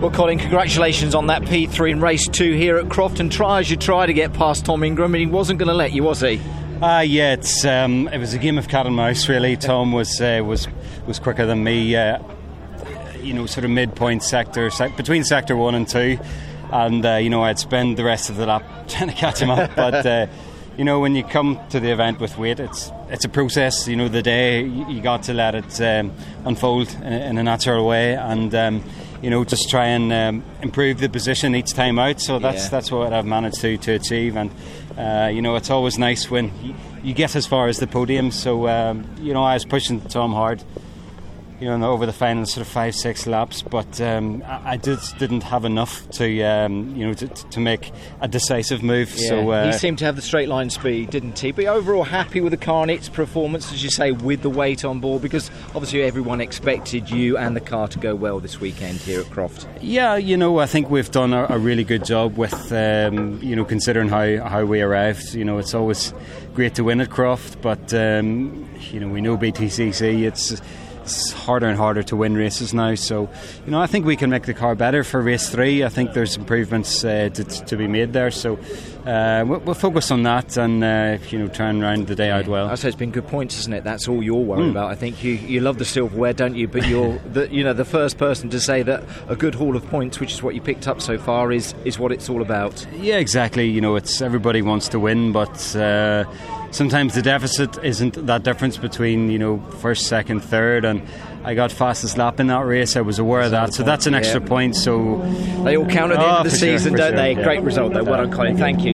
Well, Colin, congratulations on that P3 in race two here at Croft. And try as you try to get past Tom Ingram, and he wasn't going to let you, was he? Uh, yeah, it's, um, it was a game of cat and mouse, really. Tom was uh, was was quicker than me. Uh, you know, sort of midpoint sector, sec- between sector one and two, and uh, you know, I'd spend the rest of the lap trying to catch him up. but uh, you know, when you come to the event with weight, it's it's a process. You know, the day you got to let it um, unfold in, in, a natural way, and um, you know, just try and um, improve the position each time out. So that's Yeah. that's what I've managed to, to achieve, and uh, you know, it's always nice when you, you get as far as the podium. So um, you know, I was pushing Tom hard. You know, over the final sort of five, six laps, but um, I, I just didn't have enough to, um, you know, to, to make a decisive move. So uh, he seemed to have the straight line speed, didn't he? But overall, happy with the car and its performance, as you say, with the weight on board, because obviously everyone expected you and the car to go well this weekend here at Croft. Yeah, you know, I think we've done a, a really good job with, um, you know, considering how, how we arrived. You know, it's always great to win at Croft, but, um, you know, we know BTCC, it's, it's harder and harder to win races now. So, you know, I think we can make the car better for race three. I think there's improvements uh, to, to be made there. So, uh, we'll, we'll focus on that and, uh, you know, try and round the day out well. I say it's been good points, isn't it? That's all you're worried Mm. about. I think you, you love the silverware, don't you? But you're the you know the first person to say that a good haul of points, which is what you picked up so far, is is what it's all about. Yeah, exactly. You know, it's everybody wants to win, but uh, sometimes the deficit isn't that difference between you know first, second, third, and I got fastest lap in that race. I was aware of that, so that's an extra yeah. point. So They all count at the Oh, end of the for sure, season, don't sure, they? yeah. Great result, though. Well done, Colin. Thank you.